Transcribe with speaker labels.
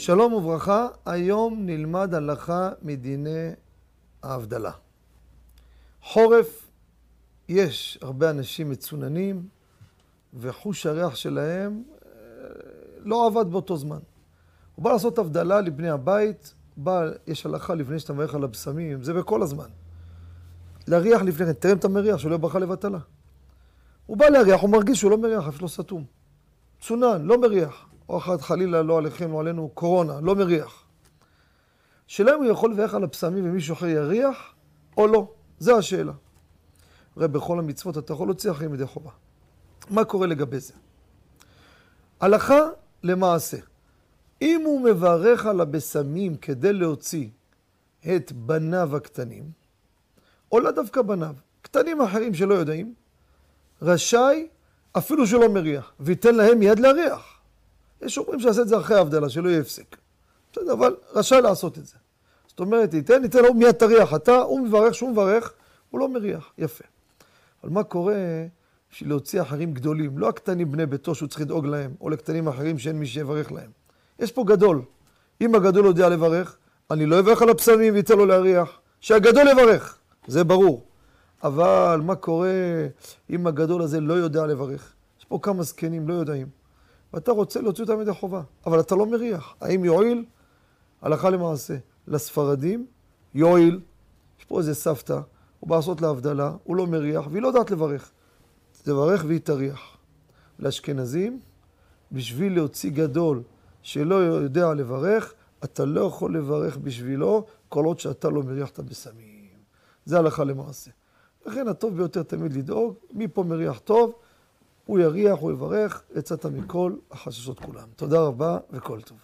Speaker 1: שלום וברכה, היום נלמד הלכה מדיני ההבדלה. חורף, יש הרבה אנשים מצוננים, וחוש הריח שלהם אה, לא עבד באותו זמן. הוא בא לעשות הבדלה לבני הבית, בא, יש הלכה לפני שאתה מברך על הבשמים, זה בכל הזמן. להריח לפני כן, תראה אם אתה מריח, שלא ברכה לבטלה. הוא בא להריח, הוא מרגיש שהוא לא מריח, אף שלא סתום. צונן, לא מריח. או אחת חלילה, לא עליכם, לא עלינו, קורונה, לא מריח. שאלה אם הוא יכול לברך על הבשמים ומישהו אחר יריח, או לא. זו השאלה. הרי בכל המצוות אתה יכול להוציא אחרים ידי חובה. מה קורה לגבי זה? הלכה למעשה. אם הוא מברך על הבשמים כדי להוציא את בניו הקטנים, או לא דווקא בניו, קטנים אחרים שלא יודעים, רשאי אפילו שלא מריח, וייתן להם יד להריח. יש אומרים שיעשה את זה אחרי ההבדלה, שלא יהיה הפסק. בסדר, אבל רשאי לעשות את זה. זאת אומרת, ייתן, ייתן לו מיד תריח. אתה, הוא מברך, שהוא מברך, הוא לא מריח. יפה. אבל מה קורה בשביל להוציא אחרים גדולים? לא הקטנים בני ביתו שהוא צריך לדאוג להם, או לקטנים אחרים שאין מי שיברך להם. יש פה גדול. אם הגדול יודע לברך, אני לא אברך על הפסמים וייתן לו להריח. שהגדול יברך, זה ברור. אבל מה קורה אם הגדול הזה לא יודע לברך? יש פה כמה זקנים, לא יודעים. ואתה רוצה להוציא אותם ידי חובה, אבל אתה לא מריח. האם יועיל? הלכה למעשה. לספרדים, יועיל. יש פה איזה סבתא, הוא בא לעשות לה הבדלה, הוא לא מריח, והיא לא יודעת לברך. תברך והיא תריח. לאשכנזים, בשביל להוציא גדול שלא יודע לברך, אתה לא יכול לברך בשבילו כל עוד שאתה לא מריח את הבשמים. זה הלכה למעשה. לכן הטוב ביותר תמיד לדאוג, מי פה מריח טוב, הוא יריח, הוא יברך, יצאת מכל החששות כולם. תודה רבה וכל טוב.